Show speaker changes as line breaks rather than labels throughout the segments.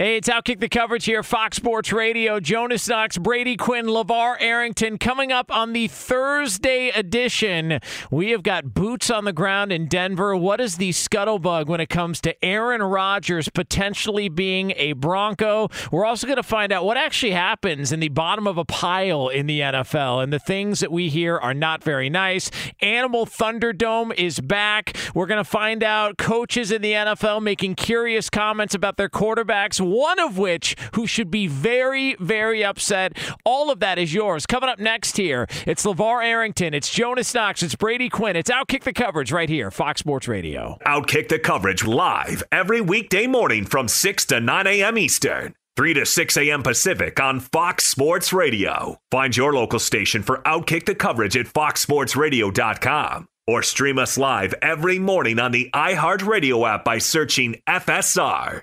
Hey, it's Outkick the Coverage here, Fox Sports Radio. Jonas Knox, Brady Quinn, LeVar Arrington. Coming up on the Thursday edition, we have got boots on the ground in Denver. What is the scuttlebug when it comes to Aaron Rodgers potentially being a Bronco? We're also going to find out what actually happens in the bottom of a pile in the NFL. And the things that we hear are not very nice. Animal Thunderdome is back. We're going to find out coaches in the NFL making curious comments about their quarterbacks one of which who should be very, very upset. All of that is yours. Coming up next here, it's LeVar Arrington, it's Jonas Knox, it's Brady Quinn, it's Outkick the Coverage right here, Fox Sports Radio.
Outkick the Coverage live every weekday morning from 6 to 9 a.m. Eastern. 3 to 6 a.m. Pacific on Fox Sports Radio. Find your local station for Outkick the Coverage at foxsportsradio.com or stream us live every morning on the iHeartRadio app by searching FSR.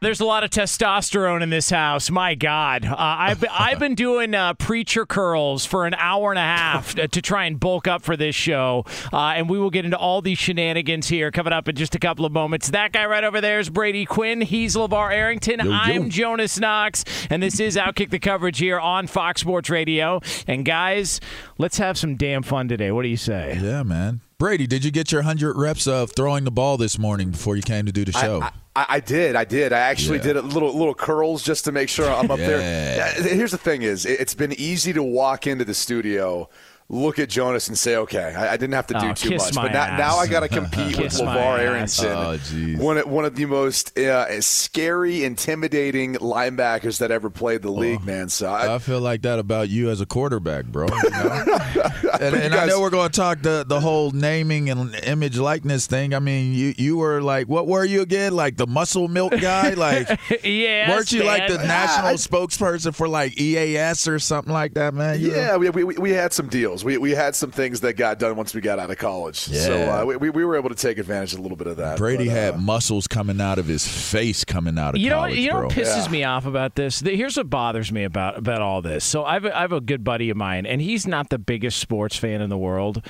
There's a lot of testosterone in this house. My God, uh, I've been, I've been doing uh, preacher curls for an hour and a half to, to try and bulk up for this show, uh, and we will get into all these shenanigans here coming up in just a couple of moments. That guy right over there is Brady Quinn. He's LeVar Arrington.
Yo, yo.
I'm Jonas Knox, and this is Outkick the Coverage here on Fox Sports Radio. And guys, let's have some damn fun today. What do you say?
Yeah, man. Brady, did you get your 100 reps of throwing the ball this morning before you came to do the show?
I, I, I did. I did. I actually
Yeah.
did a little little curls just to make sure I'm up
Yeah.
there. Here's the thing: is it- it's been easy to walk into the studio. Look at Jonas and say, "Okay, I, I didn't have to do
Oh,
too much." But now, now I got to compete with LeVar
ass.
Arrington,
Oh,
one of, one of the most uh, scary, intimidating linebackers that ever played the league, man. So I,
I feel like that about you as a quarterback, bro. you know? and and I know we're going to talk the the whole naming and image likeness thing. I mean, you you were like, what were you again? Like the muscle milk guy? Like,
yeah,
weren't you like the
man.
national spokesperson for like EAS or something like that, man? You
Yeah, we, we, we had some deals. We, we had some things that got done once we got out of college. So
Yeah.
uh, we, we were able to take advantage of a little bit of that.
Brady
But, uh,
had muscles coming out of his face coming out of
you know,
college,
what- you know what pisses
Yeah.
me off about this? Here's what bothers me about about all this. So I have, a, I have a good buddy of mine, and he's not the biggest sports fan in the world.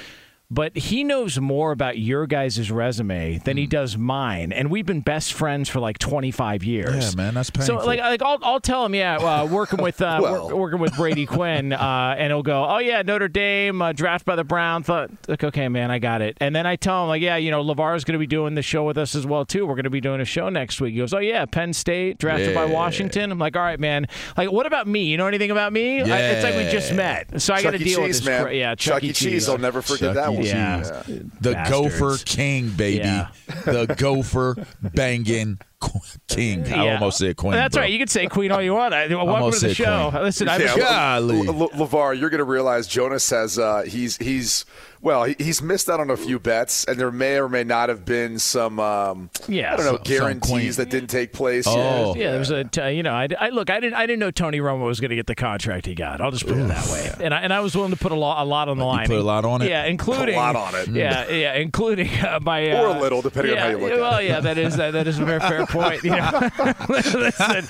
But he knows more about your guys' resume than he
Hmm.
does mine, and we've been best friends for like 25 years.
Yeah, man, that's painful.
So like, like I'll, I'll tell him, yeah, uh, working with uh,
Well.
wor- working with Brady Quinn, uh, and he'll go, oh yeah, Notre Dame uh, draft by the Browns. Thought, like, okay, man, I got it. And then I tell him, like, yeah, you know, LeVar's going to be doing the show with us as well too. We're going to be doing a show next week. He goes, oh yeah, Penn State drafted by Washington. I'm like, all right, man. Like, what about me? You know anything about me? I, it's like we just met, so I got to
E.
deal with this.
man.
cra- yeah,
Chuck E. Cheese. I'll never forget
Chuck
that
E.
one.
Yeah.
The
Bastards.
Gopher King, baby.
Yeah.
The Gopher banging qu- King. I almost said Queen.
That's
bro.
right. You can say Queen all you want. I, welcome
Almost
to the
said
show.
Queen.
Listen, I've
Yeah,
been-
Golly.
Le- Le- LeVar, you're going to realize Jonas has uh, he's he's Well, he's missed out on a few bets, and there may or may not have been some, um,
Yeah,
I don't know,
some- some
guarantees
queen-
that didn't take place.
Oh.
Yeah, there was a t- you know I, I look I didn't I didn't know Tony Romo was going to get the contract he got. I'll just put it that way. And I and I was willing to put a lot a lot on the line.
put a lot on it?
Yeah, including
A lot on it.
Yeah, yeah, including uh, my uh,
Or a little, depending on how you look at it.
Well,
it.
yeah, that is that, that is a very fair point. You know? Listen,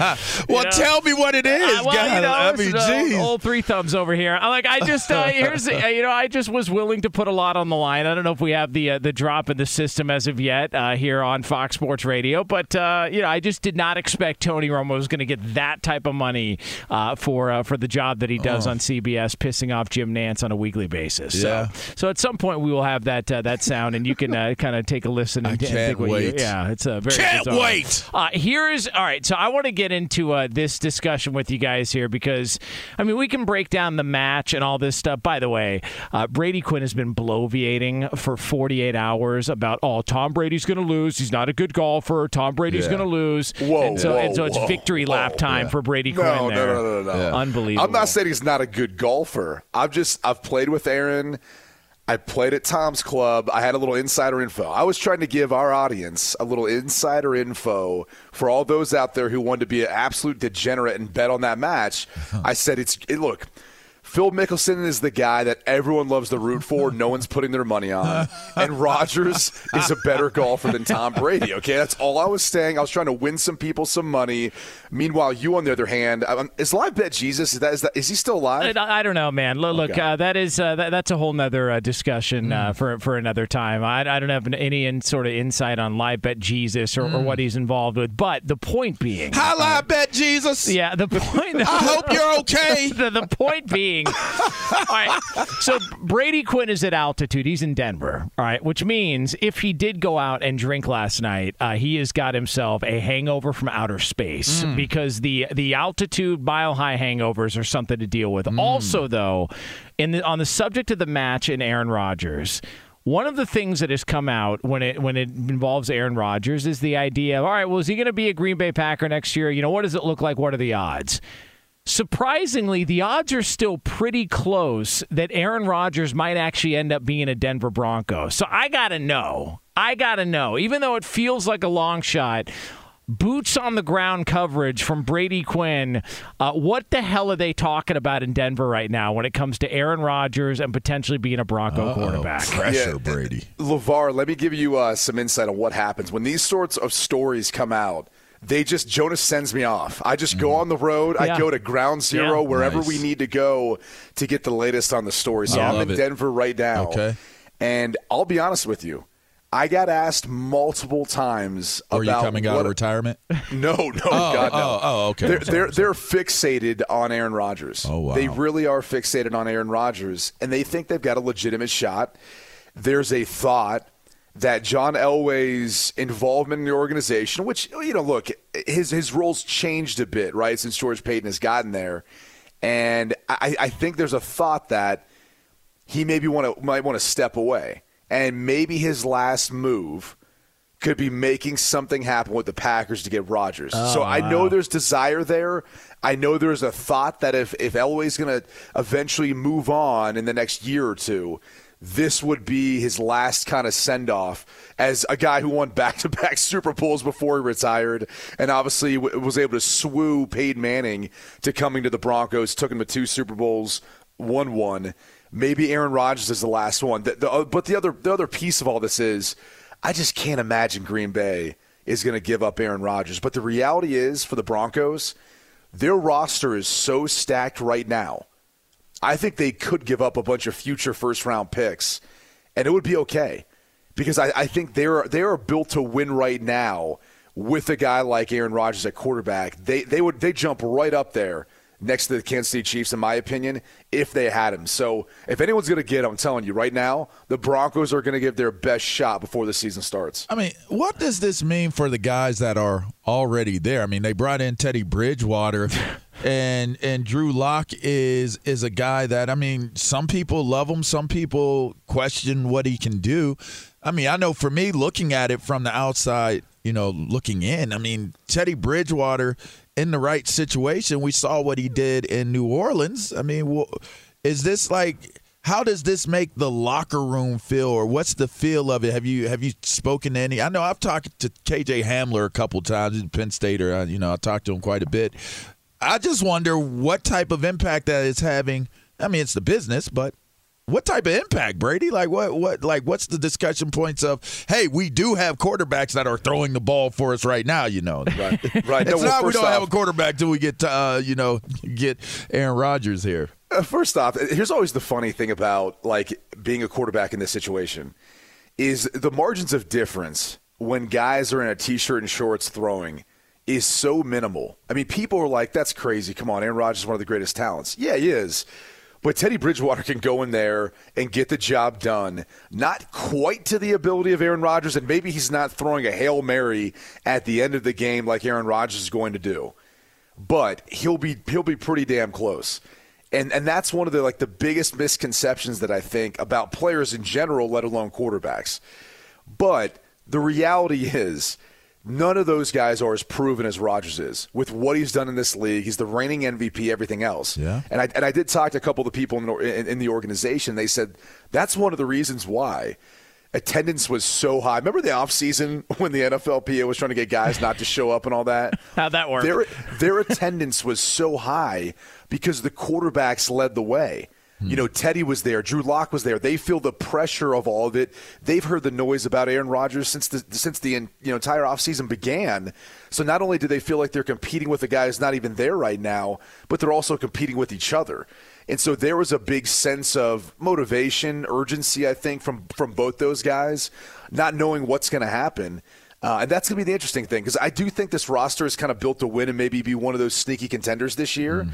Well,
you know,
tell me what it is.
uh, well,
God,
you know,
I mean,
uh,
geez.
old three thumbs over here. I'm like, I just uh, here's uh, you know, I just was willing to put a lot on the line. I don't know if we have the uh, the drop in the system as of yet uh, here on Fox Sports Radio, but uh, you know, I just did not expect Tony Romo was going to get that type of money uh, for uh, for the job that he does on CBS, pissing off Jim Nantz on a weekly basis.
Yeah.
So, so at some point we will have that uh, that sound, and you can uh, kind of take a listen. And,
I can't
think what you-
wait.
yeah, it's a very
Can't
bizarre.
Wait.
Uh, here's all right. So I want to get into uh, this discussion with you guys here because I mean we can break down the match and all this stuff. By the way, uh, Brady Quinn has been bloviating for 48 hours about oh Tom Brady's going to lose. He's not a good golfer. Tom Brady's
Yeah.
going to lose.
Whoa,
and so,
whoa,
and so it's
whoa,
victory
whoa.
lap time for Brady Quinn.
no,
there.
no, no, no, no.
Yeah.
Unbelievable.
I'm not saying he's not a good golfer. I've just I've played with Aaron. I played at Tom's Club. I had a little insider info. I was trying to give our audience a little insider info for all those out there who wanted to be an absolute degenerate and bet on that match. Uh-huh. I said it's it, look. Phil Mickelson is the guy that everyone loves to root for. No one's putting their money on. And Rodgers is a better golfer than Tom Brady. Okay, that's all I was saying. I was trying to win some people some money. Meanwhile, you, on the other hand, um, is live bet Jesus? Is that is that is he still alive?
I, I don't know, man. Look, look
Okay.
uh, that is uh, that, that's a whole nother uh, discussion uh, for for another time. I, I don't have any in, sort of insight on live bet Jesus or, or what he's involved with. But the point being,
Holla, I bet Jesus.
yeah, the point.
I hope you're okay.
the, the point being, all right. So Brady Quinn is at altitude. He's in Denver. All right, which means if he did go out and drink last night, uh, he has got himself a hangover from outer space because the the altitude mile high hangovers are something to deal with. Also, though, in the, on the subject of the match in Aaron Rodgers. One of the things that has come out when it when it involves Aaron Rodgers is the idea of all right, well, is he going to be a Green Bay Packer next year? You know, what does it look like? What are the odds? Surprisingly, the odds are still pretty close that Aaron Rodgers might actually end up being a Denver Bronco. So I got to know. I got to know. Even though it feels like a long shot, boots on the ground coverage from Brady Quinn. Uh, what the hell are they talking about in Denver right now when it comes to Aaron Rodgers and potentially being a Bronco quarterback?
Pressure,
Yeah.
Brady.
LeVar, let me give you uh, some insight on what happens. When these sorts of stories come out, they just, Jonas sends me off. I just go mm-hmm. on the road.
Yeah.
I go to ground zero,
Yeah.
wherever
Nice.
we need to go to get the latest on the story. So
I
I'm in
it.
Denver right now.
Okay.
And I'll be honest with you. I got asked multiple times about.
Are you coming out of retirement?
no, no,
oh, oh,
God, no.
oh, oh, okay.
They're, they're, they're fixated on Aaron Rodgers.
Oh, wow.
They really are fixated on Aaron Rodgers, and they think they've got a legitimate shot. There's a thought that John Elway's involvement in the organization, which you know, look, his his roles changed a bit, right, since George Paton has gotten there, and I, I think there's a thought that he maybe want to might want to step away, and maybe his last move could be making something happen with the Packers to get Rodgers. Oh, so I know there's desire there. I know there's a thought that if if Elway's going to eventually move on in the next year or two, this would be his last kind of send off as a guy who won back to back Super Bowls before he retired, and obviously w- was able to swoo Peyton Manning to coming to the Broncos, took him to two Super Bowls, won one. Maybe Aaron Rodgers is the last one. The, the, uh, but the other the other piece of all this is, I just can't imagine Green Bay is going to give up Aaron Rodgers. But the reality is, for the Broncos, their roster is so stacked right now. I think they could give up a bunch of future first round picks, and it would be okay because I, I think they're they are built to win right now with a guy like Aaron Rodgers at quarterback. They they would they jump right up there next to the Kansas City Chiefs, in my opinion, if they had him. So if anyone's going to get him, I'm telling you right now, the Broncos are going to give their best shot before the season starts.
I mean, what does this mean for the guys that are already there? I mean, they brought in Teddy Bridgewater, and and Drew Lock is is a guy that I mean, some people love him, some people question what he can do. I mean, I know for me, looking at it from the outside, you know, looking in, I mean, Teddy Bridgewater in the right situation, we saw what he did in New Orleans. I mean, is this like? how does this make the locker room feel, or what's the feel of it? Have you have you spoken to any? I know I've talked to KJ Hamler a couple times, a Penn state or you know, I talked to him quite a bit. I just wonder what type of impact that is having. I mean, it's the business, but what type of impact, Brady? Like what what like what's the discussion points of, hey, we do have quarterbacks that are throwing the ball for us right now, you know.
Right. right.
It's
No, well,
we don't have a quarterback till we get to, uh, you know, get Aaron Rodgers here.
Uh, First off, here's always the funny thing about like being a quarterback in this situation is the margins of difference when guys are in a t-shirt and shorts throwing is so minimal. I mean, people are like, "That's crazy." Come on, Aaron Rodgers is one of the greatest talents. Yeah, he is. But Teddy Bridgewater can go in there and get the job done. Not quite to the ability of Aaron Rodgers, and maybe he's not throwing a hail mary at the end of the game like Aaron Rodgers is going to do but he'll be he'll be pretty damn close. And and that's one of the like the biggest misconceptions that I think about players in general, let alone quarterbacks. But the reality is none of those guys are as proven as Rodgers is with what he's done in this league. He's the reigning MVP, everything else.
Yeah.
And I and I did talk to a couple of the people in, the- in, in the organization. They said that's one of the reasons why attendance was so high. Remember the offseason when the NFLPA was trying to get guys not to show up and all that?
How'd that work?
Their their attendance was so high because the quarterbacks led the way. You know, Teddy was there, Drew Lock was there. They feel the pressure of all of it. They've heard the noise about Aaron Rodgers since the since the you know entire offseason began. So not only do they feel like they're competing with a guy who's not even there right now, but they're also competing with each other. And so there was a big sense of motivation, urgency, I think, from from both those guys, not knowing what's going to happen. Uh, and that's going to be the interesting thing because I do think this roster is kind of built to win and maybe be one of those sneaky contenders this year.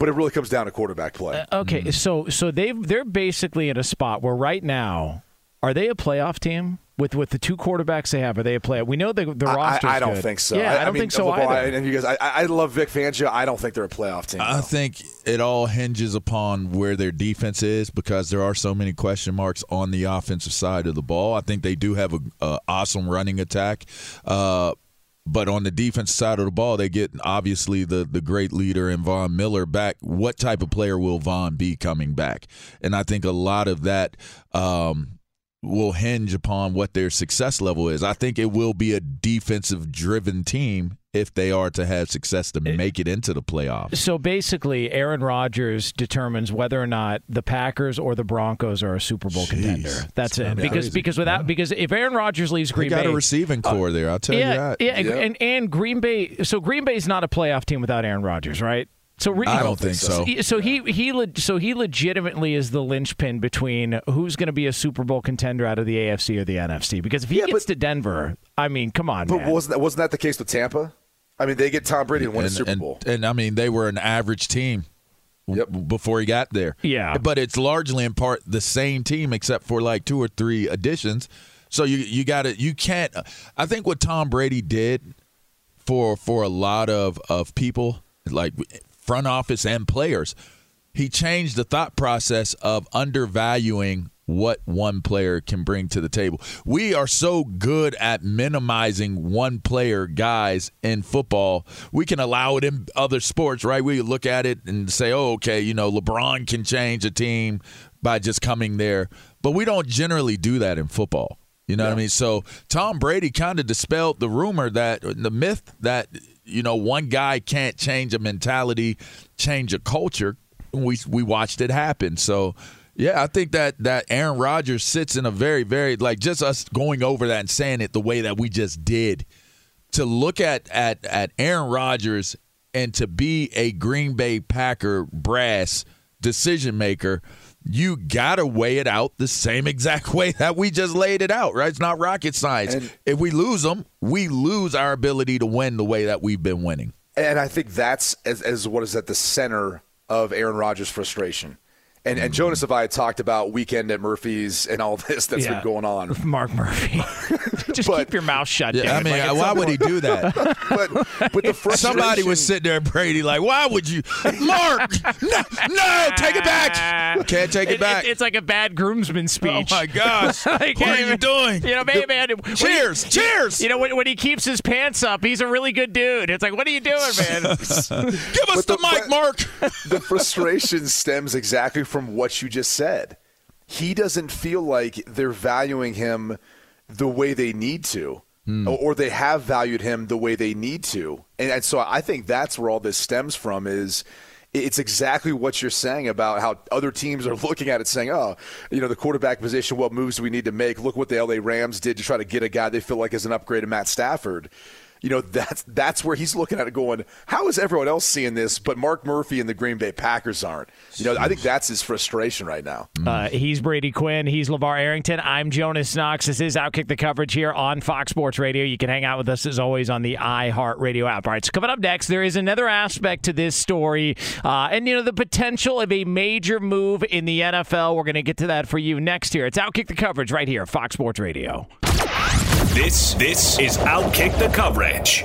But it really comes down to quarterback play.
Okay, so so they they're basically in a spot where right now are they a playoff team with with the two quarterbacks they have? Are they a playoff? We know the the roster.
I don't think so.
Yeah, I, don't
mean,
think so
well, I-
either.
and you guys, I, I love Vic Fangio. I don't think they're a playoff team.
I think it all hinges upon where their defense is because there are so many question marks on the offensive side of the ball. I think they do have a, a awesome running attack. Uh, but on the defense side of the ball, they get obviously the the great leader in Von Miller back. What type of player will Von be coming back? And I think a lot of that um, will hinge upon what their success level is. I think it will be a defensive driven team if they are to have success to eh, make it into the playoffs.
So basically, Aaron Rodgers determines whether or not the Packers or the Broncos are a Super Bowl contender. That's it. Because
crazy.
because without because if Aaron Rodgers leaves
They
Green
got
Bay,
a receiving uh, core there. I'll tell you
yeah,
that.
yeah, and- and and Green Bay. So Green Bay is not a playoff team without Aaron Rodgers, right? So re-
I don't think so.
So he he le- so he legitimately is the linchpin between who's going to be a Super Bowl contender out of the AFC or the NFC. Because if he
Yeah,
gets
but-
to Denver, I mean, come on,
but
man.
wasn't that, wasn't that the case with Tampa? I mean, they get Tom Brady and win a Super
and-
Bowl.
and, I mean, they were an average team
Yep.
before he got there.
Yeah.
But it's largely in part the same team except for like two or three additions. So you you got to you can't I think what Tom Brady did for for a lot of of people like front office and players, he changed the thought process of undervaluing what one player can bring to the table. We are so good at minimizing one player guys in football. We can allow it in other sports, right? We look at it and say, "Oh, okay, you know, LeBron can change a team by just coming there." But we don't generally do that in football. You know what I mean? So Tom Brady kind of dispelled the rumor that the myth that you know one guy can't change a mentality, change a culture. We we watched it happen. So yeah, I think that that Aaron Rodgers sits in a very very like just us going over that and saying it the way that we just did to look at at at Aaron Rodgers and to be a Green Bay Packer brass decision maker, you gotta weigh it out the same exact way that we just laid it out, right? It's not rocket science.
And-
if we lose them, we lose our ability to win the way that we've been winning.
And I think that's as, as what is at the center of Aaron Rodgers' frustration. And, and Jonas and I had talked about weekend at Murphy's and all this that's
Yeah.
been going on.
Mark Murphy, just
But-
keep your mouth shut.
Yeah, I mean,
Like,
why
not-
would he do that?
But, but the frustration,
Somebody was sitting there, Brady, like, why would you, Mark? No, no, take it back. Can't take it,
It-
back.
it- it's like a bad groomsman speech.
oh my gosh,
Like,
what are you doing?
You know, man, man. when he-
Cheers, cheers.
You know, when, when he keeps his pants up, he's a really good dude. It's like, what are you doing, man?
Give us
But
the,
the-
mic, Mark.
the frustration stems exactly from what you just said. he doesn't feel like they're valuing him the way they need to. Hmm. Or, or they have valued him the way they need to, and, and so I think that's where all this stems from. Is it's exactly what you're saying about how other teams are looking at it, saying, "Oh, you know, the quarterback position. What moves do we need to make? Look what the LA Rams did to try to get a guy they feel like is an upgrade to Matt Stafford." You know, that's that's where he's looking at it, going, "How is everyone else seeing this, but Mark Murphy and the Green Bay Packers aren't?" You know, I think that's his frustration right now.
Uh, he's Brady Quinn. He's LeVar Arrington. I'm Jonas Knox. This is Outkick the coverage here on Fox Sports Radio. You can hang out with us as always on the iHeartRadio app. All right, so coming up next, there is another aspect to this story, uh, and you know the potential of a major move in the NFL. We're going to get to that for you next here. It's Outkick the coverage right here, Fox Sports Radio.
This this is Outkick the coverage.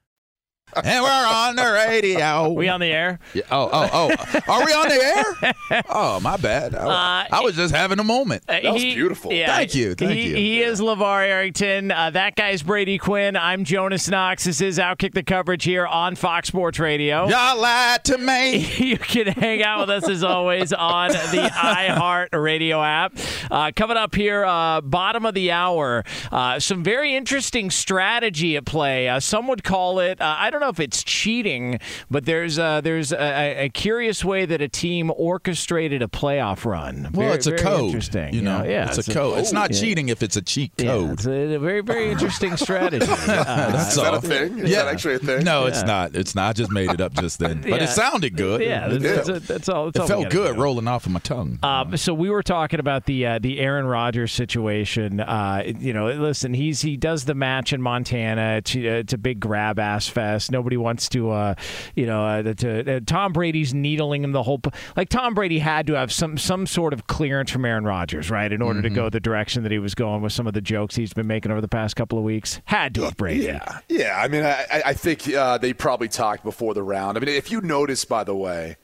And we're on the radio.
We on the air?
Yeah, oh, oh, oh. Are we on the air? Oh, my bad. I, I was just having a moment.
Uh,
That was
he-
beautiful.
yeah,
Thank you, thank
he,
you.
He is LeVar Arrington. Uh, that guy's Brady Quinn. I'm Jonas Knox. This is Outkick the Coverage here on Fox Sports Radio.
Y'all lied to me.
You can hang out with us as always on the iHeart Radio app. Uh, coming up here, uh, bottom of the hour, uh, some very interesting strategy at play. Uh, some would call it, uh, I don't know if it's cheating, but there's uh, there's a, a curious way that a team orchestrated a playoff run.
Well,
Very-
it's a code.
Interesting.
You know,
yeah,
it's, a code. It's not
yeah.
cheating if it's a cheat
Yeah,
code.
it's a, a very, very interesting strategy. Uh,
That's
Is that a thing? Is that actually a thing?
No, it's not. It's not. I just made it up just then. But
Yeah.
it sounded good.
yeah,
it,
that's, that's, that's all. That's
it
all
felt good
do.
rolling off of my tongue.
Um, so we were talking about the uh, the Aaron Rodgers situation. Uh, you know, listen, he's he does the match in Montana. It's, uh, it's a big grab ass fest. Nobody wants to, uh, you know, uh, to, uh, Tom Brady's needling him the whole. Like Tom Brady had to have some some sort of clearance from Aaron Rodgers, right, in order to go the direction that he was going with some of the jokes he's been making over the past couple of weeks. Had to have Brady.
Yeah, yeah. I mean, I, I- I think uh, they probably talked before the round. I mean, if you notice, by the way,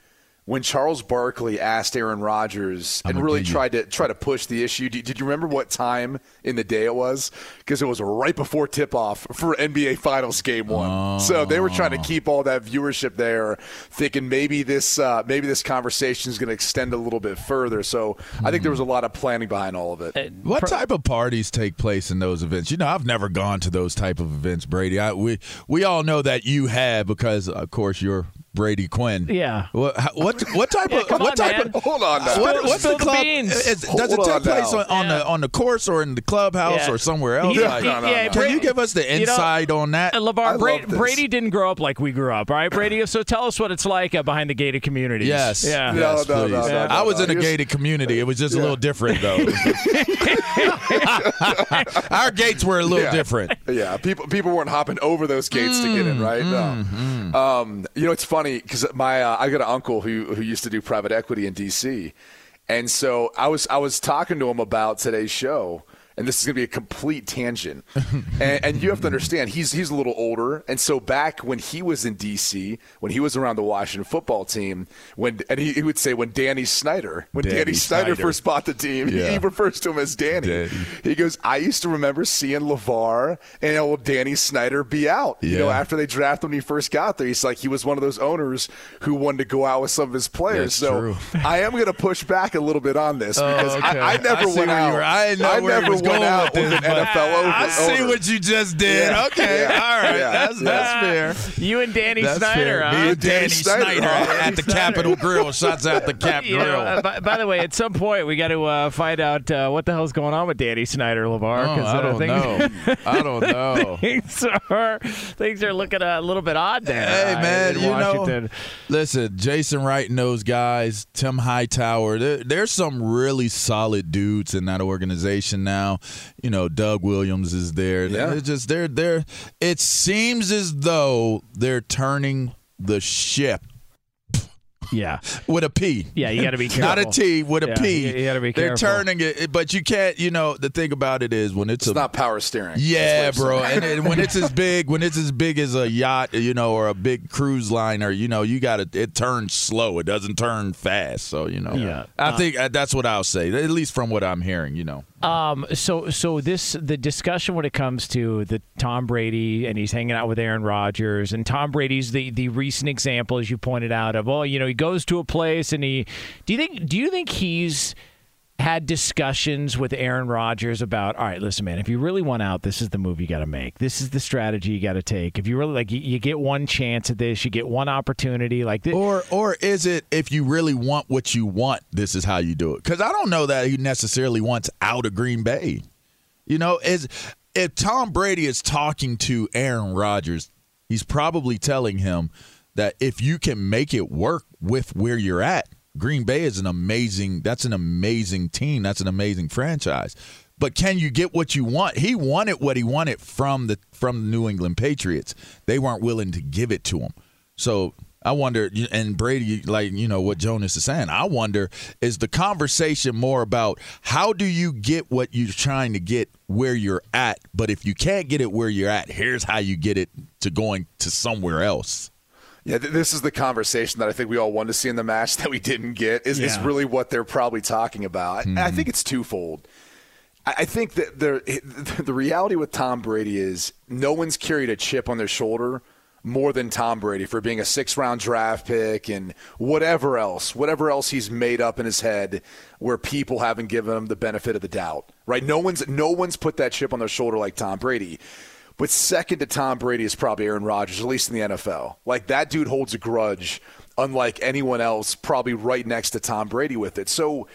when Charles Barkley asked Aaron Rodgers
I'm
and really tried to try to push the issue, did, did you remember what time in the day it was? Because it was right before tip off for NBA Finals Game One. So they were trying to keep all that viewership there, thinking maybe this uh, maybe this conversation is going to extend a little bit further. So I think there was a lot of planning behind all of it.
What type of parties take place in those events? You know, I've never gone to those type of events, Brady. I, we we all know that you have because, of course, you're Brady Quinn.
Yeah.
What what what type of what
on,
type
man.
of
Hold on now.
what,
Spill-
what's
spill
the
the
club?
beans.
Is- does it take
on
place
now.
on, on
Yeah.
the on the course or in the clubhouse
Yeah.
or somewhere else?
He-
Like,
he-
no, no,
yeah,
no.
can you give us the
you know,
insight on that?
Uh,
I
LeVar, Brady. Brady didn't grow up like we grew up, right, Brady? So tell us what it's like uh, behind the gated community.
Yes.
Yeah.
No,
Yes,
no, no,
please.
no, no,
I was
no.
in a gated community. It was just a little different, though. Our gates were a little different.
Yeah, people people weren't hopping over those gates to get in, right? no. Um, you know, it's funny because my uh, I got an uncle who who used to do private equity in D.C. And so I was I was talking to him about today's show, and this is going to be a complete tangent. and, and you have to understand, he's he's a little older, and so back when he was in D.C., when he was around the Washington football team, when and he, he would say when Danny Snyder, when Danny,
Danny
Snyder,
Snyder.
first bought the team, he-
Yeah.
he refers to him as Danny.
Danny.
He goes, I used to remember seeing LeVar and old Danny Snyder be out. You know, after they drafted him when he first got there, he's like, he was one of those owners who wanted to go out with some of his players. So. I am going to push back a little bit on this oh, because
Oh, okay.
I, I never
I
went out.
I where
never
going
out
with
with, an NFL over.
I see
owner.
what you just did.
Yeah.
Okay,
Yeah.
all right,
Yeah.
that's that's fair.
You and Danny
That's
Snyder,
fair.
huh?
Me and Danny,
Danny
Snyder,
Snyder,
at,
huh?
at the
Snyder.
Capital Grille. Shots out the Cap
You know,
Grill.
uh, by, by the way, at some point we got to uh, find out uh, what the hell's going on with Danny Snyder, LeVar.
Oh,
'cause,
I
uh,
don't
things,
know. I don't know.
things are things are looking a little bit odd there.
Hey
uh,
man,
in
you
Washington.
know, listen, Jason Wright and those guys, Tim Hightower. There, there's some really solid dudes in that organization now. You know, Doug Williams is there.
Yeah.
They're just they're they're. It seems as though they're turning the ship
Yeah,
with a P.
yeah, you got to be careful.
Not a T with a
Yeah,
P.
you- you gotta be careful.
They're turning it, but you can't. You know, the thing about it is when it's,
It's
a
not power steering.
yeah, bro. And, and when it's as big, when it's as big as a yacht, you know, or a big cruise liner, you know, you got to. It turns slow. It doesn't turn fast. So you know,
Yeah.
I think uh, that's what I'll say. At least from what I'm hearing, you know.
Um, so so this the discussion when it comes to the Tom Brady and he's hanging out with Aaron Rodgers and Tom Brady's the the recent example as you pointed out of oh you know he goes to a place and he do you think do you think he's had discussions with Aaron Rodgers about all right listen man if you really want out this is the move you got to make this is the strategy you got to take if you really like you, you get one chance at this you get one opportunity like this
Or or is it if you really want what you want, this is how you do it? Because I don't know that he necessarily wants out of Green Bay. You know, is if Tom Brady is talking to Aaron Rodgers, he's probably telling him that if you can make it work with where you're at, Green Bay is an amazing that's an amazing team. That's an amazing franchise. But can you get what you want? He wanted what he wanted from the from the New England Patriots. They weren't willing to give it to him. So I wonder, and Brady, like you know what Jonas is saying. I wonder is the conversation more about how do you get what you're trying to get where you're at, but if you can't get it where you're at, here's how you get it to going to somewhere else.
Yeah, th- this is the conversation that I think we all wanted to see in the match that we didn't get. Is, is really what they're probably talking about. I- I mm-hmm. think it's twofold. I I think that the the reality with Tom Brady is no one's carried a chip on their shoulder more than Tom Brady for being a six round draft pick and whatever else, whatever else he's made up in his head where people haven't given him the benefit of the doubt. Right? No one's no one's put that chip on their shoulder like Tom Brady. But second to Tom Brady is probably Aaron Rodgers, at least in the NFL. Like that dude holds a grudge unlike anyone else, probably right next to Tom Brady with it. So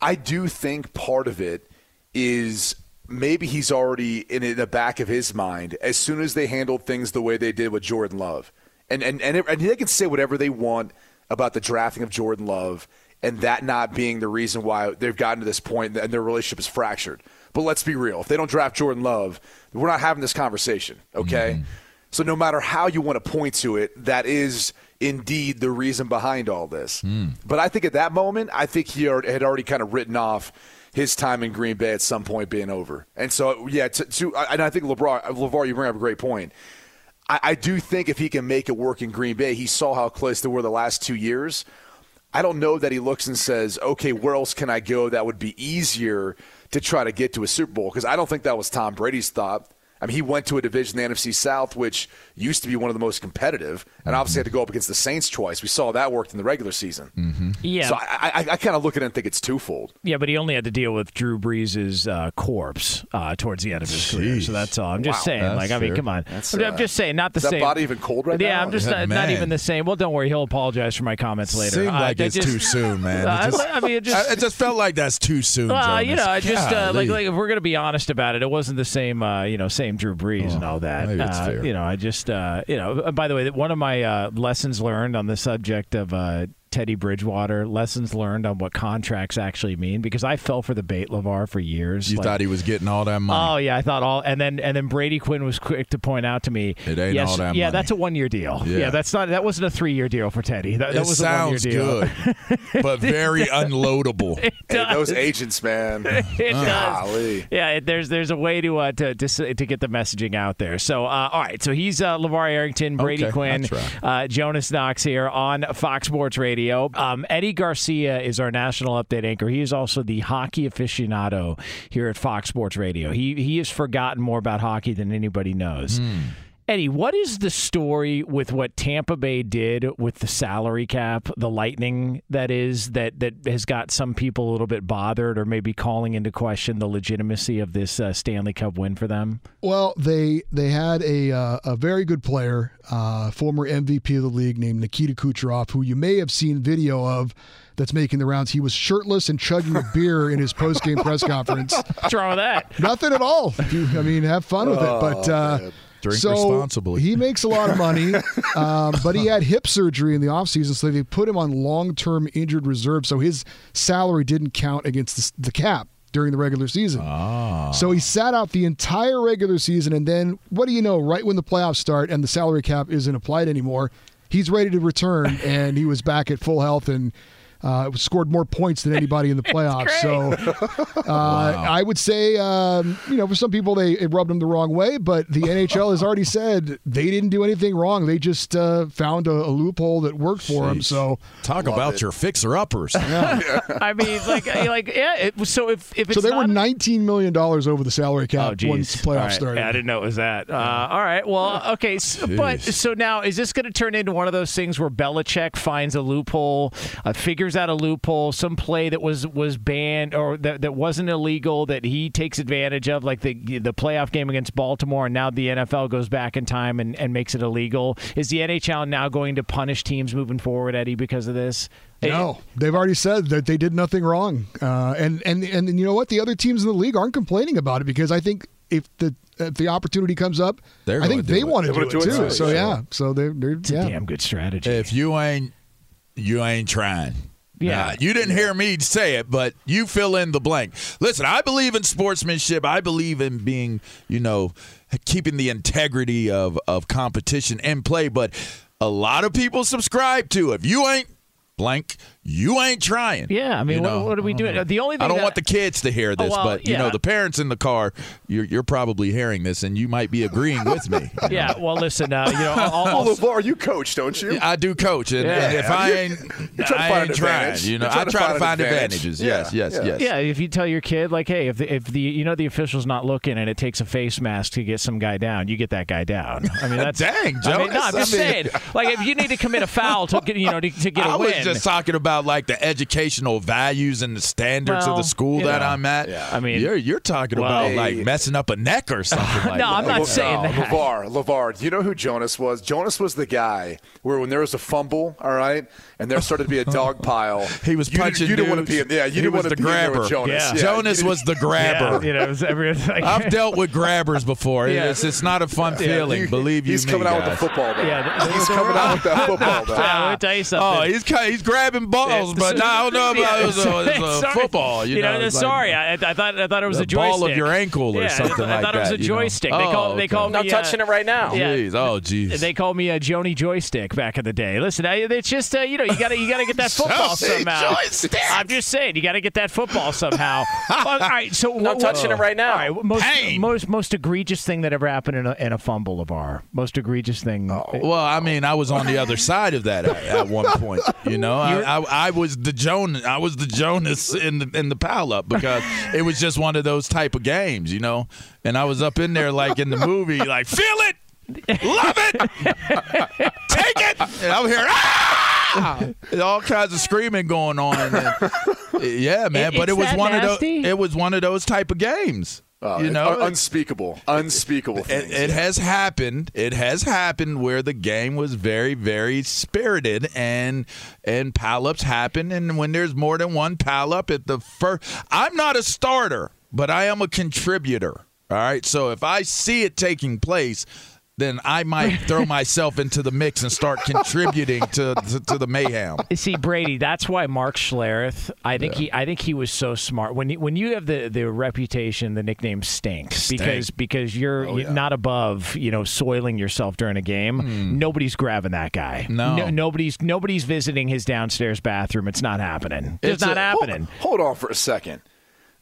I do think part of it is maybe he's already in, the back of his mind as soon as they handled things the way they did with Jordan Love. And and and, and they can say whatever they want about the drafting of Jordan Love and that not being the reason why they've gotten to this point and their relationship is fractured. But let's be real. If they don't draft Jordan Love, we're not having this conversation, okay? Mm-hmm. So no matter how you want to point to it, that is indeed the reason behind all this. Hmm. But I think at that moment, I think he had already kind of written off his time in Green Bay at some point being over. And so, yeah, to, to and I think LeBron, LeVar, you bring up a great point. I, I do think if he can make it work in Green Bay, he saw how close they were the last two years. I don't know that he looks and says, okay, where else can I go that would be easier to try to get to a Super Bowl? Because I don't think that was Tom Brady's thought. I mean, he went to a division, the NFC South, which used to be one of the most competitive, and obviously had to go up against the Saints twice. We saw that worked in the regular season. Mm-hmm.
Yeah.
So I, I, I kind of look at it and think it's twofold.
Yeah, but he only had to deal with Drew Brees' uh, corpse uh, towards the end of his career. So that's all. I'm just
Wow.
saying.
That's
like, I mean,
fair.
come on.
That's,
I'm, I'm
uh,
just saying, not the
is that
same.
body even cold right
yeah,
now?
Yeah, I'm just
Yeah,
not, not even the same. Well, don't worry. He'll apologize for my comments later.
Seemed
Uh,
like it's
just-
too soon, man. It
Uh,
just-
I mean, it just.
It just felt like that's too soon.
Well, you know, I just uh, like, like if we're gonna be honest about it, it wasn't the same, uh, you know, same Drew Brees and all that. Uh,
fair.
You know, I just, uh, you know. uh, By the way, one of my uh, lessons learned on the subject of uh, Teddy Bridgewater, lessons learned on what contracts actually mean, because I fell for the bait, LeVar, for years.
you
Like-
thought he was getting all that money.
Oh yeah, I thought all, and then and then Brady Quinn was quick to point out to me,
It ain't
yes,
all that money.
yeah,
money.
that's a one year deal. Yeah.
Yeah.
that's not that wasn't a three year deal for Teddy. That, that
it
was a one year deal.
good, but very unloadable.
Hey, those agents, man.
It does.
Golly.
Yeah, it, there's there's a way to uh, to, to to get the messaging out there. So, uh, all right. So he's uh, LeVar Arrington, Brady
Okay,
Quinn,
right.
uh, Jonas Knox here on Fox Sports Radio. Um, Eddie Garcia is our national update anchor. He is also the hockey aficionado here at Fox Sports Radio. He he has forgotten more about hockey than anybody knows.
Hmm.
Eddie, what is the story with what Tampa Bay did with the salary cap, the lightning that is that that has got some people a little bit bothered or maybe calling into question the legitimacy of this uh, Stanley Cup win for them?
Well, they they had a uh, a very good player, uh, former MVP of the league named Nikita Kucherov, who you may have seen video of. That's making the rounds. He was shirtless and chugging a beer in his post game press conference.
What's wrong with that?
Nothing at all. I mean, have fun with it. But uh,
Drink
so
responsibly.
He makes a lot of money, um, but he had hip surgery in the offseason, so they put him on long term injured reserve. So his salary didn't count against the, the cap during the regular season.
Ah.
So he sat out the entire regular season, and then what do you know? Right when the playoffs start and the salary cap isn't applied anymore, he's ready to return, and he was back at full health and. Uh, scored more points than anybody in the playoffs. So, uh, I would say, um, you know, for some people, they it rubbed them the wrong way. But the NHL has already said they didn't do anything wrong. They just uh, found a, a loophole that worked for them. So,
Talk about your fixer uppers.
I mean, like, like, yeah. It, so if if it's
so they
not,
were nineteen million dollars over the salary cap
Oh, geez.
once playoffs
All right.
started.
Yeah, I didn't know it was that. Uh, all right. Well, okay. So, but so now is this going to turn into one of those things where Belichick finds a loophole, uh, figures figures out a loophole, some play that was was banned or that, that wasn't illegal that he takes advantage of, like the the playoff game against Baltimore, and now the NFL goes back in time and, and makes it illegal. Is the NHL now going to punish teams moving forward, Eddie, because of this?
No, they've already said that they did nothing wrong, uh, and and and you know what? The other teams in the league aren't complaining about it because I think if the if the opportunity comes up,
They're
I think they want to
They
do,
wanna
it
do it
too.
too,
So
yeah.
yeah, so they're, they're
It's a
yeah.
damn good strategy.
If you ain't, you ain't trying.
Yeah.
Nah, you didn't hear me say it, but you fill in the blank. Listen, I believe in sportsmanship. I believe in being, you know, keeping the integrity of of competition in play. But a lot of people subscribe to if you ain't blank, you ain't trying.
yeah, I mean,
You
what,
know?
what are we doing? The only thing
I don't
that-
want the kids to hear this,
Oh, well,
but you know the parents in the car, you're, you're probably hearing this, and you might be agreeing with me.
Yeah, well, listen, uh, you know, I'll, I'll,
Well, LeVar, you coach, don't you?
I do coach, and,
Yeah.
and if I ain't,
You're trying to
I
find
ain't trying. You know, I try to
find
find
an advantage.
advantages. Yes, yes, yes.
Yeah, if you tell your kid like, hey, if the, if the you know the official's not looking and it takes a face mask to get some guy down, you get that guy down. I mean, that's
Dang,
I mean, no, I'm just saying. Like, if you need to commit a foul to get you know to, to get a
I was
win,
just talking about like the educational values and the standards of the school that
know,
I'm at. yeah.
I mean-
you're you're talking
Well-
about like messing up a neck or something like
No,
that.
I'm not
Well,
saying
no,
that.
LeVar, LeVar, do you know who Jonas was? Jonas was the guy where when there was a fumble, all right, and there started to be a dog pile.
He was
you didn't-
punching
You didn't want to
dudes.
be in. Yeah, you
He
didn't want to
the
be in there
grabber.
with Jonas.
Yeah.
Jonas
you-
was the
Yeah,
grabber.
you know, it was every, like,
I've dealt with grabbers before.
Yeah.
It's it's not a fun feeling.
he-
believe you
He's
me,
coming out with
guys.
the football. Though.
Yeah, th-
he's coming out with that football. Though.
Yeah, let me tell you something.
Oh, he's he's grabbing balls, but no, I don't know about it was a, it was a
Sorry.
football. You, know,
sorry, I, I thought I thought it was a joystick.
ball of your ankle or
Yeah,
something
I thought it was a joystick. They
call
called they
okay.
called
I'm
me.
touching it right now.
Yeah.
Jeez, oh jeez.
They called me a Joni Joystick back in the day. Listen, I, it's just uh, you know you got to you got to get that football somehow. I'm just saying you got to get that football somehow. All right, so
I'm
what-
touching
what-
it right now.
All right, most
Pain.
most most egregious thing that ever happened in a, in a fumble of our most egregious thing.
Oh, Well, I mean, I was on the other side of that at, at one point. You know, I, I, I was the Jonas. I was the Jonas in the in the pile up because it was just one of those type of games. You know, and I was up in there like in the movie, like feel it, love it, take it, and I'm here. Ah! And all kinds of screaming going on. And then, yeah, man.
It-
but it was
that
one of those. It was one of those type of games.
Uh,
you know,
un- unspeakable, unspeakable
it,
things.
it has happened. It has happened where the game was very, very spirited, and and pile-ups happen. And when there's more than one pile-up at the first, I'm not a starter, but I am a contributor. All right, so if I see it taking place. Then I might throw myself into the mix and start contributing to, to, to the mayhem.
See Brady, that's why Mark Schlereth. I think he, I think he was so smart. When you, when you have the, the reputation, the nickname stink, because because you're,
Oh,
you're not above, you know, soiling yourself during a game. Nobody's grabbing that guy.
Hmm. No.
nobody's nobody's visiting his downstairs bathroom. It's not happening. It's,
It's
not
a-
happening.
Hold on for a second.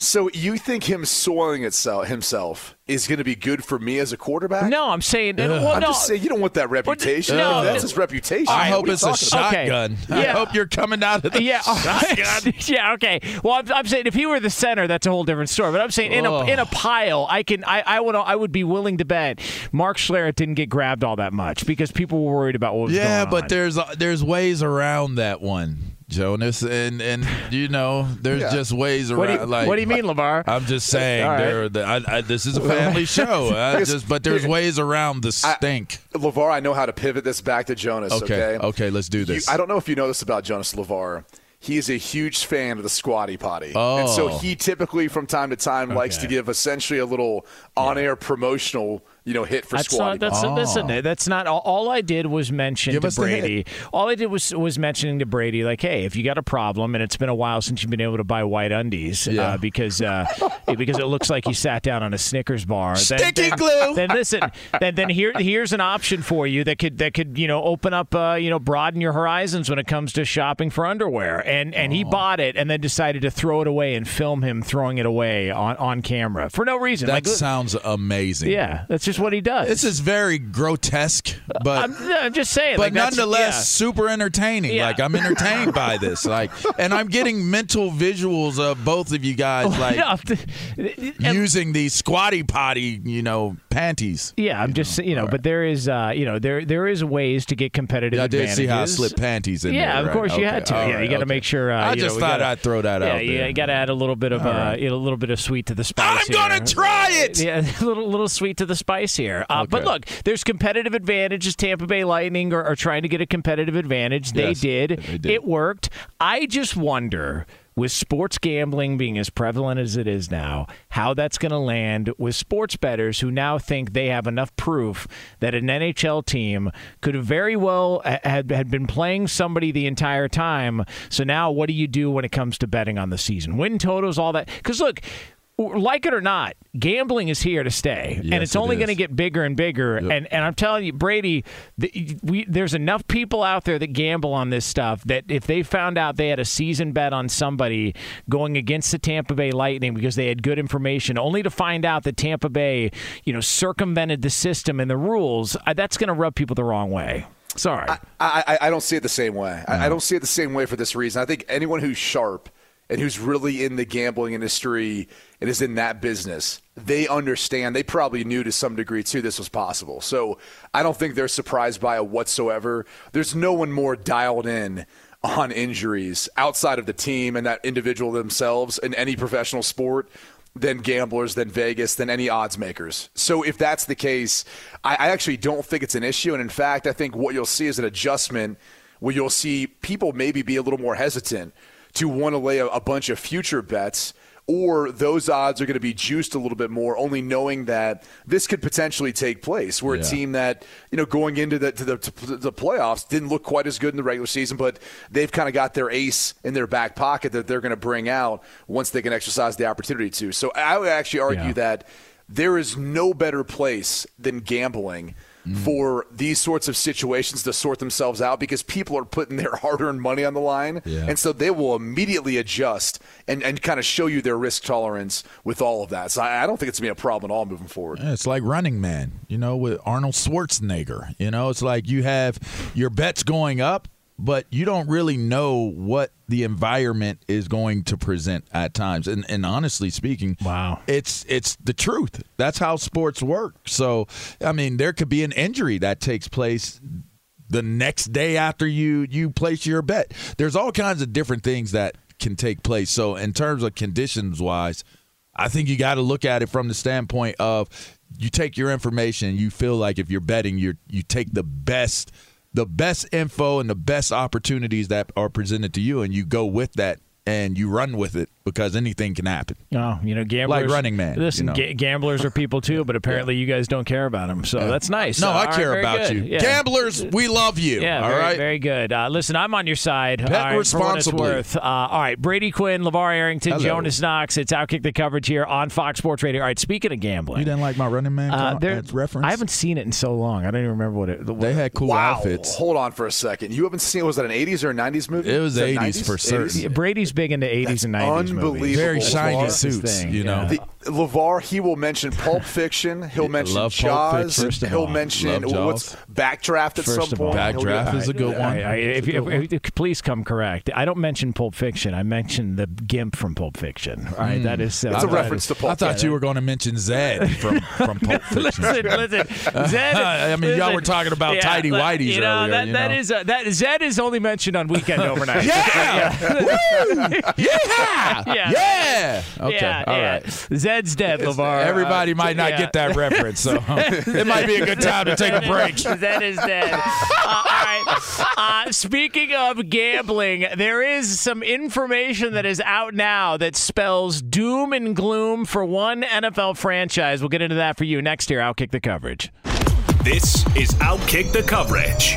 So you think him soiling itself himself is going to be good for me as a quarterback?
No, I'm saying. Well,
I'm
no,
just saying you don't want that reputation.
no,
that's
it-
his reputation.
I hope it's a
talking about?
Okay.
shotgun. I hope you're coming out of the
Yeah,
shotgun.
yeah, okay. Well, I'm, I'm saying if he were the center, that's a whole different story. But I'm saying in a
Oh.
in a pile, I can I, I would I would be willing to bet Mark Schlereth didn't get grabbed all that much because people were worried about what was
Yeah,
going
but
on.
there's uh, there's ways around that one, Jonas, and and you know there's
Yeah.
just ways around.
What do you,
like,
what do you mean, LeVar?
I'm just saying,
All right.
there. the- I, I, this is a family show. I just, but there's ways around the stink.
LeVar, I know how to pivot this back to Jonas.
Okay,
Okay,
okay, let's do
You-
this.
I don't know if you know this about Jonas LeVar. He is a huge fan of the squatty potty.
Oh.
And so oh. he typically, from time to time, likes to give essentially a little on air promotional you know, hit for
That's
squatty
not. That's
Oh.
listen. That's not all, all I did was mention
Give
to
us the hit.
Brady. All I did was was mentioning to Brady, like, hey, if you got a problem, and it's been a while since you've been able to buy white undies,
Yeah.
uh, because uh, because it looks like you sat down on a Snickers bar. Then,
Sticky
then,
glue.
Then listen. Then then here here's an option for you that could that could you know open up uh, you know broaden your horizons when it comes to shopping for underwear. And and
Oh.
he bought it and then decided to throw it away and film him throwing it away on on camera for no reason.
That
like,
sounds amazing.
yeah, that's just what he does.
This is very grotesque, but
I'm, I'm just saying.
but
like,
nonetheless
yeah.
super entertaining.
Yeah.
Like I'm entertained by this. Like, and I'm getting mental visuals of both of you guys oh, like
No,
using these squatty potty, you know, panties.
Yeah, I'm just you know, but there is uh, you know there there is ways to get competitive
Yeah, I did
advantages.
see how I slipped panties in
yeah,
there.
of
right?
course you had to.
all
yeah,
right,
you got to
okay.
make sure. Uh,
I just
know,
thought
gotta-
I'd throw that
yeah,
out
Yeah, you got to add a little bit of uh,
right.
a little bit of sweet to the spice.
I'm gonna try it!
Yeah, a little little sweet to the spice here. Uh, But look, there's competitive advantages. Tampa Bay Lightning are, are trying to get a competitive advantage. They
Yes,
did.
they did.
It worked. I just wonder. With sports gambling being as prevalent as it is now, how that's going to land with sports bettors who now think they have enough proof that an NHL team could very well ha- had, had been playing somebody the entire time. So now, what do you do when it comes to betting on the season? Win totals, all that. Because look, like it or not, gambling is here to stay, and
Yes,
it's
it
only going to get bigger and bigger. And and I'm telling you, Brady, the, we, there's enough people out there that gamble on this stuff that if they found out they had a season bet on somebody going against the Tampa Bay Lightning because they had good information, only to find out that Tampa Bay, you know, circumvented the system and the rules, uh, that's going to rub people the wrong way. Sorry.
I, I, I don't see it the same way. I, I don't see it the same way for this reason. I think anyone who's sharp and who's really in the gambling industry and is in that business, they understand. They probably knew to some degree too this was possible. So I don't think they're surprised by it whatsoever. There's no one more dialed in on injuries outside of the team and that individual themselves in any professional sport than gamblers, than Vegas, than any odds makers. So if that's the case, I, I actually don't think it's an issue. And in fact, I think what you'll see is an adjustment where you'll see people maybe be a little more hesitant to want to lay a, a bunch of future bets. Or those odds are going to be juiced a little bit more, only knowing that this could potentially take place. Where a
Yeah.
team that you know going into the to the, to the playoffs didn't look quite as good in the regular season, but they've kind of got their ace in their back pocket that they're going to bring out once they can exercise the opportunity to. So I would actually argue
Yeah.
that there is no better place than gambling Mm. for these sorts of situations to sort themselves out because people are putting their hard-earned money on the line
Yeah.
and so they will immediately adjust and, and kind of show you their risk tolerance with all of that so I, I don't think it's going to be a problem at all moving forward
Yeah, It's like Running Man, you know, with Arnold Schwarzenegger. You know, it's like you have your bets going up, but you don't really know what the environment is going to present at times. And, and honestly speaking,
Wow.
it's it's the truth. That's how sports work. So, I mean, there could be an injury that takes place the next day after you you place your bet. There's all kinds of different things that can take place. So, in terms of conditions wise, I think you got to look at it from the standpoint of you take your information. You feel like if you're betting, you you take the best the best info and the best opportunities that are presented to you, and you go with that and you run with it because anything can happen.
Oh, you know, gamblers.
Like Running Man,
Listen,
you know.
ga- gamblers are people too, but apparently you guys don't care about them. So that's nice.
No,
Uh,
I
all right,
care
very
about
good.
you.
Yeah.
Gamblers, we love you.
Yeah,
all
very,
right.
very good. Uh, listen, I'm on your side.
Bet
all right, For what it's
responsibly.
worth. Uh, all right, Brady Quinn, LeVar Arrington,
Hello.
Jonas Knox. It's Outkick the coverage here on Fox Sports Radio. All right, speaking of gambling,
You didn't like my Running Man
uh, there-
reference?
I haven't seen it in so long. I don't even remember what it. The,
They had cool
wow
outfits.
hold on for a second you haven't seen was that an 80s or a 90s movie
It was
Is that
80s for certain.
Yeah, Brady's big into 80s and 90s movies.
unbelievable.
Very shiny suits, you know.
yeah.
The, LeVar, he will mention Pulp Fiction. He'll mention
love Pulp
Jaws.
Fiction.
First of
He'll
all,
mention
love Jaws.
what's Backdraft at
First
some
of all,
point. He'll do-
Backdraft is a good one.
I, I, if, you- if, if- please come correct. I don't mention Pulp Fiction. I mention the Gimp from Pulp Fiction. All right, that is. Uh,
It's a reference
is-
to Pulp
I thought you were going to mention Zed from from Pulp Fiction.
listen, listen. Zed,
I mean, y'all were talking about tidy
look,
whities
you know,
earlier,
That,
you
that
know.
is uh, that Zed is only mentioned on weekend overnight.
yeah, Woo! yeah,
Yeah.
yeah. Okay,
yeah,
all
yeah.
right.
Zed's dead, LeVar.
Everybody
Uh,
might not
yeah.
get that reference, so it might be a good time to take a break.
Zed is dead. Uh, all right. Uh, speaking of gambling, there is some information that is out now that spells doom and gloom for one NFL franchise. We'll get into that for you next year. Outkick the coverage.
This is Outkick the Coverage.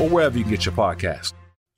or wherever you can get your podcast.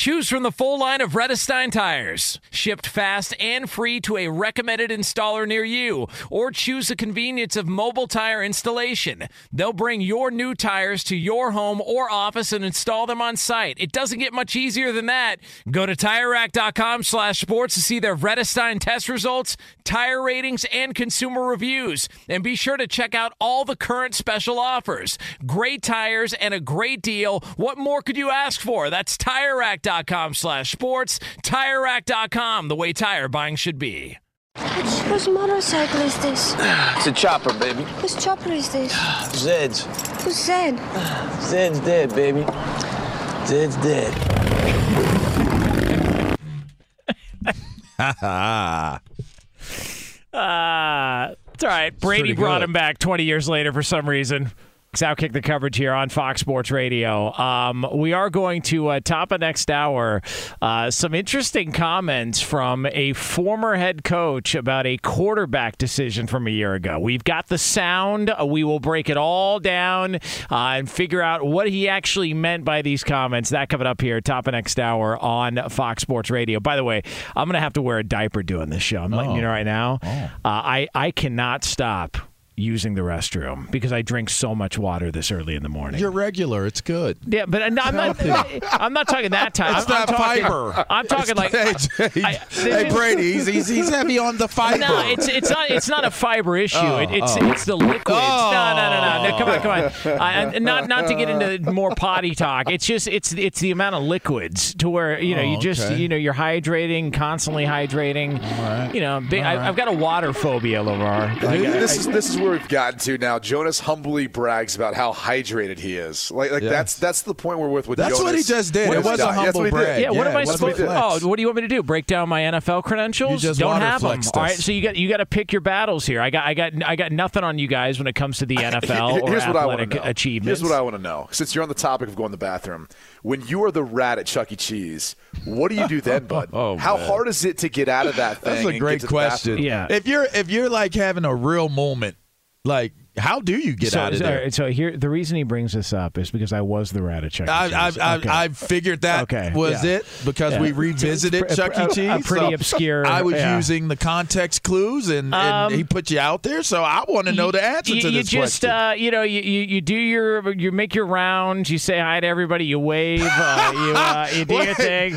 Choose from the full line of Vredestein tires. Shipped fast and free to a recommended installer near you. Or choose the convenience of mobile tire installation. They'll bring your new tires to your home or office and install them on site. It doesn't get much easier than that. Go to TireRack.com slash sports to see their Vredestein test results, tire ratings, and consumer reviews. And be sure to check out all the current special offers. Great tires and a great deal. What more could you ask for? That's TireRack.com slash sports. TireRack.com, the way tire buying should be.
Whose, whose motorcycle is this?
It's a chopper, baby.
Whose chopper is this?
Zed's.
Who's Zed?
Zed's dead, baby. Zed's dead.
Ah, it's all right. Brady brought
good.
him back 20 years later for some reason. Outkick the coverage here on Fox Sports Radio. Um, we are going to uh, top of next hour uh, some interesting comments from a former head coach about a quarterback decision from a year ago. We've got the sound. Uh, we will break it all down uh, and figure out what he actually meant by these comments. That coming up here, top of next hour on Fox Sports Radio. By the way, I'm going to have to wear a diaper doing this show. I'm letting you know right now. Uh, I I cannot stop using the restroom because I drink so much water this early in the morning.
You're regular. It's good.
Yeah, but I'm not. I'm not, I'm not talking that time.
It's
I'm,
not
I'm talking,
fiber.
I'm talking like.
Hey,
I-
hey, Brady, he's, he's, he's heavy on the fiber.
No, it's it's not it's not a fiber issue.
Oh,
it, it's
oh.
it's the liquids. No, no, no, no, no. Come on, come on. Uh, not not to get into more potty talk. It's just it's it's the amount of liquids to where you know
Oh,
you just
okay.
you know you're hydrating, constantly hydrating. You know, big, I, I've got a water phobia, LeVar. Like, I-
this is this is where we've gotten to now. Jonas humbly brags about how hydrated he is. Like like
Yes.
that's that's the point we're with with
That's
Jonas.
what he just did.
With
It
his
was a humble
what
brag.
Yeah, what
Yeah,
am I
it wasn't
supposed?
flex.
Oh, what do you want me to do? Break down my NFL credentials?
You just
Don't have them.
flexed
All right, so you got you got to pick your battles here. I got I got I got nothing on you guys when it comes to the NFL or
Here's what I want
athletic
to know.
achievements.
Here's what I want to know. Since you're on the topic of going to the bathroom, when you are the rat at Chuck E. Cheese, what do you do then, bud?
Oh,
how
man.
hard is it to get out of that thing?
That's a great
get to the
question.
Yeah.
If you're if you're like having a real moment, like how do you get
so,
out of
so,
there?
so here, the reason he brings this up is because I was the rat at Chuck E.
I, I,
Cheese.
I,
Okay.
I figured that
Okay,
was
yeah.
it because
Yeah.
we revisited
It's a-
Chuck E.
a- a
Cheese.
a pretty
so
obscure-
I was
yeah.
using the context clues, and,
Um,
and he put you out there. So I want to know the answer
you,
to
you
this
just
question.
uh, you know you, you, you do your you make your rounds you say hi to everybody you wave uh, you uh, you do your thing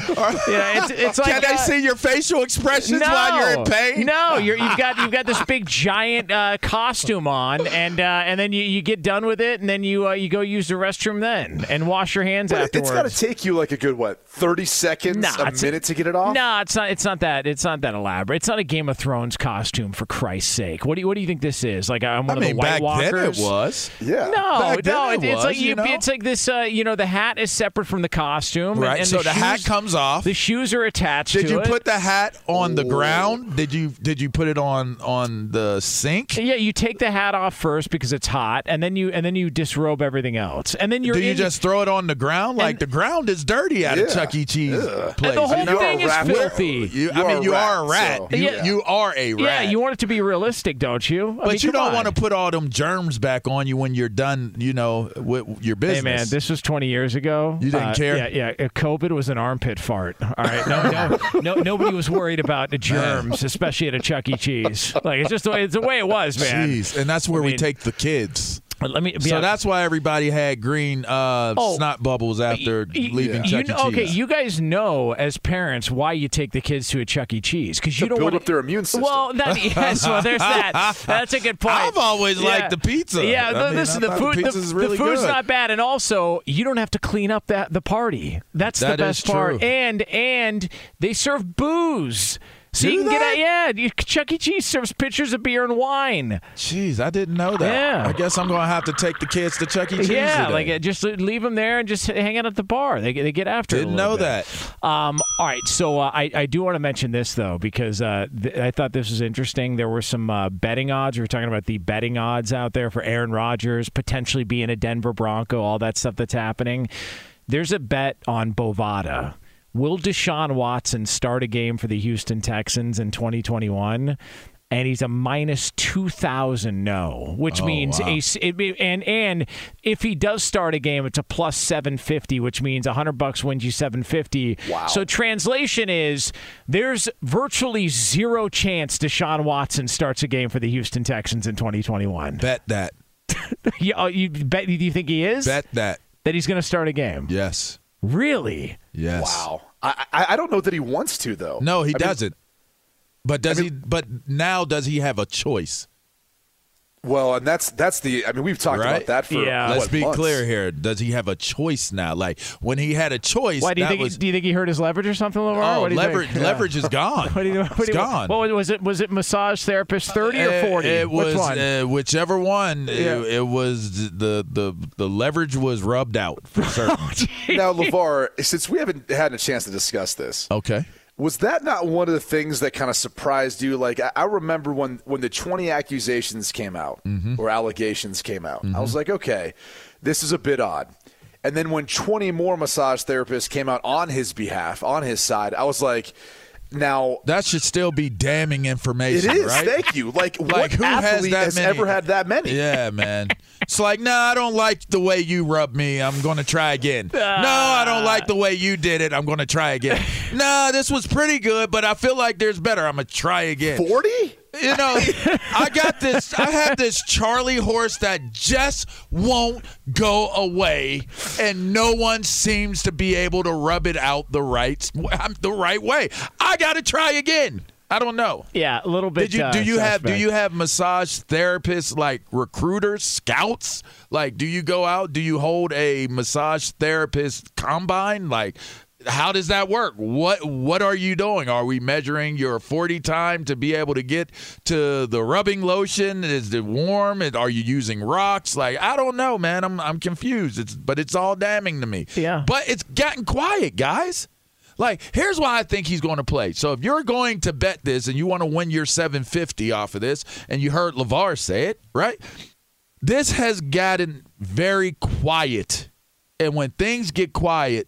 yeah it's it's like
Can they
uh,
see your facial expressions
no,
while you're in pain?
No, you're, you've got you've got this big giant uh, costume on, and uh, and then you, you get done with it, and then you uh, you go use the restroom then and wash your hands
But
afterwards.
it's got to take you like a good what, thirty seconds,
Nah,
a
it's-
minute to get it off.
No, it's not. It's not that. It's not that elaborate. It's not a Game of Thrones costume for Christ's sake. What do you What do you think this is? Like I'm one
I
of
mean,
the White
back then
Walkers.
it was.
Yeah.
No,
Back then
no,
it
it- it's
was,
like
you know?
it's like this. Uh, you know, the hat is separate from the costume,
Right.
And,
so
the,
the, hat comes off.
The shoes are attached.
Did
to
you
it.
put the hat on the ground? Did you did you put it on on the sink?
Yeah, you take the hat off first because it's hot, and then you and then you disrobe everything else, and then you're
Do you
in-
just throw it on the ground? Like the ground is dirty at
Yeah.
a Chuck E. Cheese place.
And the whole
You are
thing
a
is
rat.
filthy.
You,
You
I mean, you
rat,
are a rat.
so-
You,
Yeah.
you are a rat.
Yeah, you want it to be realistic, don't you? I
but
mean,
you don't
on.
want to put all them germs back on you when you're done. You know, with your business.
Hey man, this was 20 years ago.
You didn't
Uh,
care?
Yeah, yeah. uh, COVID was an armpit fart. All right, no, no, no, nobody was worried about the germs, especially at a Chuck E. Cheese. Like it's just the way, it's the way it was, man.
Jeez, and that's where
I
we
mean,
take the kids.
Let me.
So
yeah.
that's why everybody had green uh,
Oh.
snot bubbles after
Y-
leaving
you
Chuck E.
know-
Cheese.
Okay, you guys know as parents why you take the kids to a Chuck E. Cheese because you
To
don't
build
want
up their immune system.
Well, that, yes, well, there's that. That's a good point.
I've always
Yeah.
liked the pizza.
Yeah,
I
the-
mean,
listen,
I
the food,
the
the,
pizza's
the food's
good.
not bad, and also you don't have to clean up that the party. That's
That
the
is
best part.
true.
And and they serve booze. So you can get out, yeah. you- Chuck E. Cheese serves pitchers of beer and wine.
Jeez, I didn't know that.
Yeah.
I guess I'm going to have to take the kids to Chuck E. Cheese.
yeah,
today.
like uh, just leave them there and just hang out at the bar. They they get after. it a
Didn't know
bit.
that.
Um, all right, so uh, I, I do want to mention this though because uh, th- I thought this was interesting. There were some uh, betting odds. We were talking about the betting odds out there for Aaron Rodgers potentially being a Denver Bronco, all that stuff that's happening. There's a bet on Bovada. Will Deshaun Watson start a game for the Houston Texans in 2021? And he's a minus two thousand no, which
Oh,
means
wow.
a it, and and if he does start a game, it's a plus seven fifty, which means hundred bucks wins you seven fifty.
Wow.
So translation is there's virtually zero chance Deshaun Watson starts a game for the Houston Texans in 2021.
Bet that.
you, oh, uh, you bet? Do you think he is?
Bet that.
that he's going to start a game?
Yes.
Really?
Yes.
Wow. I, I I don't know that he wants to though.
No, he
I
doesn't. but does he? But now does he have a choice?
Well, and that's that's the. I mean, we've talked
Right?
about that for
Yeah.
what,
Let's be
months?
clear here. Does he have a choice now? Like when he had a choice,
Why do you
that
think?
was
do you think he hurt his leverage or something, Lamar?
oh,
what do you
leverage.
think?
Leverage is gone.
What do you, what do you,
gone.
What was it? Was it massage therapist thirty or forty?
It, was
Which one?
Uh, whichever one. It-
Yeah.
It, was the the the leverage was rubbed out for certain.
Now, LeVar, since we haven't had a chance to discuss this,
okay.
Was that not one of the things that kind of surprised you? Like I, I remember when when the twenty accusations came out
Mm-hmm.
or allegations came out, I was like, okay, this is a bit odd. And then when twenty more massage therapists came out on his behalf, on his side, I was like, now
That should still be damning information,
is.
right?
Thank you. Like,
Like
what
who has
athlete
that
has
many?
ever had that many?
Yeah, man. It's like, nah, I don't like the way you rub me. I'm going to try again. No, I don't like the way you did it. I'm going to try again. nah, this was pretty good, but I feel like there's better. I'm going to try again.
Forty?
You know, I got this. I have this Charlie horse that just won't go away, and no one seems to be able to rub it out the right the right way. I got to try again. I don't know.
Yeah, a little bit.
Did you
uh,
do you have do you have massage therapists like recruiters, scouts? Like, do you go out? Do you hold a massage therapist combine? Like, how does that work? What what are you doing? Are we measuring your forty time to be able to get to the rubbing lotion? Is it warm? Are you using rocks? Like, I don't know, man. I'm I'm confused. It's but it's all damning to me.
Yeah.
But it's gotten quiet, guys. Like, here's why I think he's going to play. So if you're going to bet this and you want to win your 750 off of this, and you heard LeVar say it, right? This has gotten very quiet. And when things get quiet,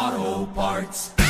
Auto Parts.